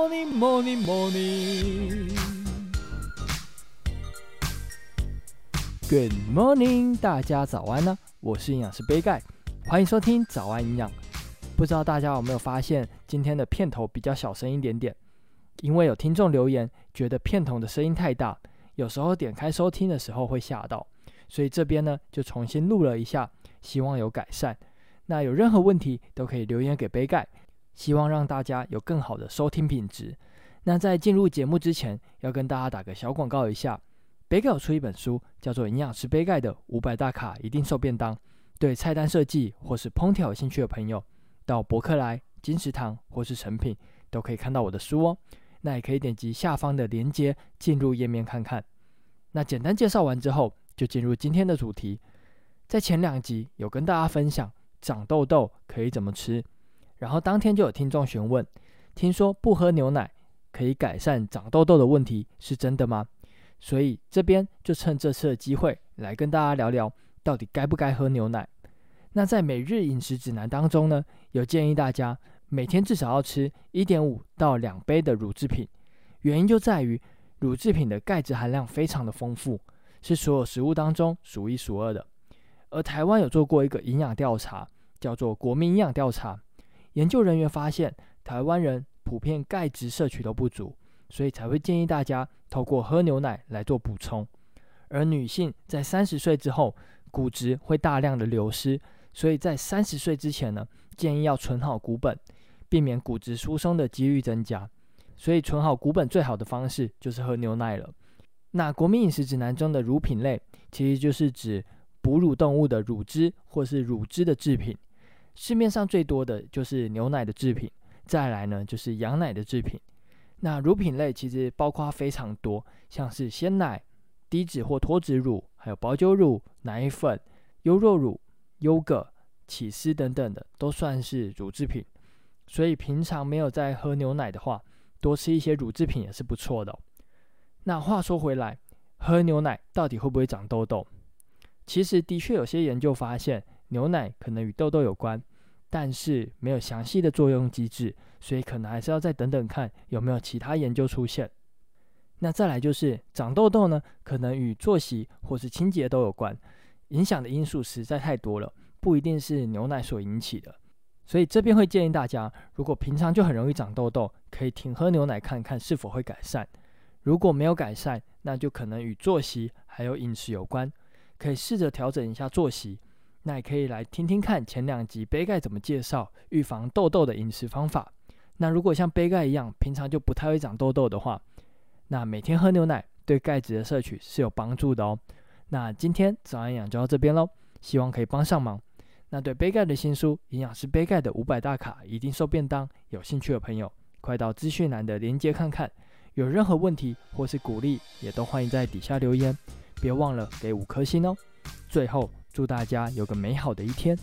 morning, morning, morning. Good morning，大家早安呢、我是营养师杯盖，欢迎收听早安营养。不知道大家有没有发现，今天的片头比较小声一点点，因为有听众留言觉得片头的声音太大，有时候点开收听的时候会吓到，所以这边呢就重新录了一下，希望有改善。那有任何问题都可以留言给杯盖，希望让大家有更好的收听品质。那在进入节目之前，要跟大家打个小广告一下。杯盖有出一本书，叫做《营养师杯盖的五百大卡一定瘦便当》。对菜单设计或是烹调有兴趣的朋友，到博客来、金石堂或是诚品都可以看到我的书哦。那也可以点击下方的链接进入页面看看。那简单介绍完之后，就进入今天的主题。在前两集有跟大家分享长痘痘可以怎么吃，然后当天就有听众询问：听说不喝牛奶可以改善长痘痘的问题，是真的吗？所以这边就趁这次的机会来跟大家聊聊，到底该不该喝牛奶。那在每日饮食指南当中呢，有建议大家每天至少要吃一点五到两杯的乳制品，原因就在于乳制品的钙质含量非常的丰富，是所有食物当中数一数二的。而台湾有做过一个营养调查，叫做国民营养调查，研究人员发现台湾人普遍钙质摄取都不足。所以才会建议大家透过喝牛奶来做补充，而女性在三十岁之后骨质会大量的流失，所以在三十岁之前呢，建议要存好骨本，避免骨质疏松的几率增加。所以存好骨本最好的方式就是喝牛奶了。那国民饮食指南中的乳品类，其实就是指哺乳动物的乳汁或是乳汁的制品，市面上最多的就是牛奶的制品，再来呢就是羊奶的制品。那乳品类其实包括非常多，像是鲜奶、低脂或脱脂乳，还有保酒乳、奶粉、优酪乳、优格、起司等等的，都算是乳制品。所以平常没有在喝牛奶的话，多吃一些乳制品也是不错的。那话说回来，喝牛奶到底会不会长痘痘？其实的确有些研究发现，牛奶可能与痘痘有关。但是没有详细的作用机制，所以可能还是要再等等看有没有其他研究出现。那再来就是长痘痘呢，可能与作息或是清洁都有关，影响的因素实在太多了，不一定是牛奶所引起的。所以这边会建议大家，如果平常就很容易长痘痘，可以停喝牛奶看看是否会改善。如果没有改善，那就可能与作息还有饮食有关，可以试着调整一下作息。那也可以来听听看前两集杯盖怎么介绍预防痘痘的饮食方法。那如果像杯盖一样，平常就不太会长痘痘的话，那每天喝牛奶对钙质的摄取是有帮助的哦。那今天早安养就到这边喽，希望可以帮上忙。那对杯盖的新书《营养师杯盖的五百大卡一定瘦便当》有兴趣的朋友，快到资讯栏的链接看看。有任何问题或是鼓励，也都欢迎在底下留言，别忘了给五颗星哦。最后。祝大家有个美好的一天。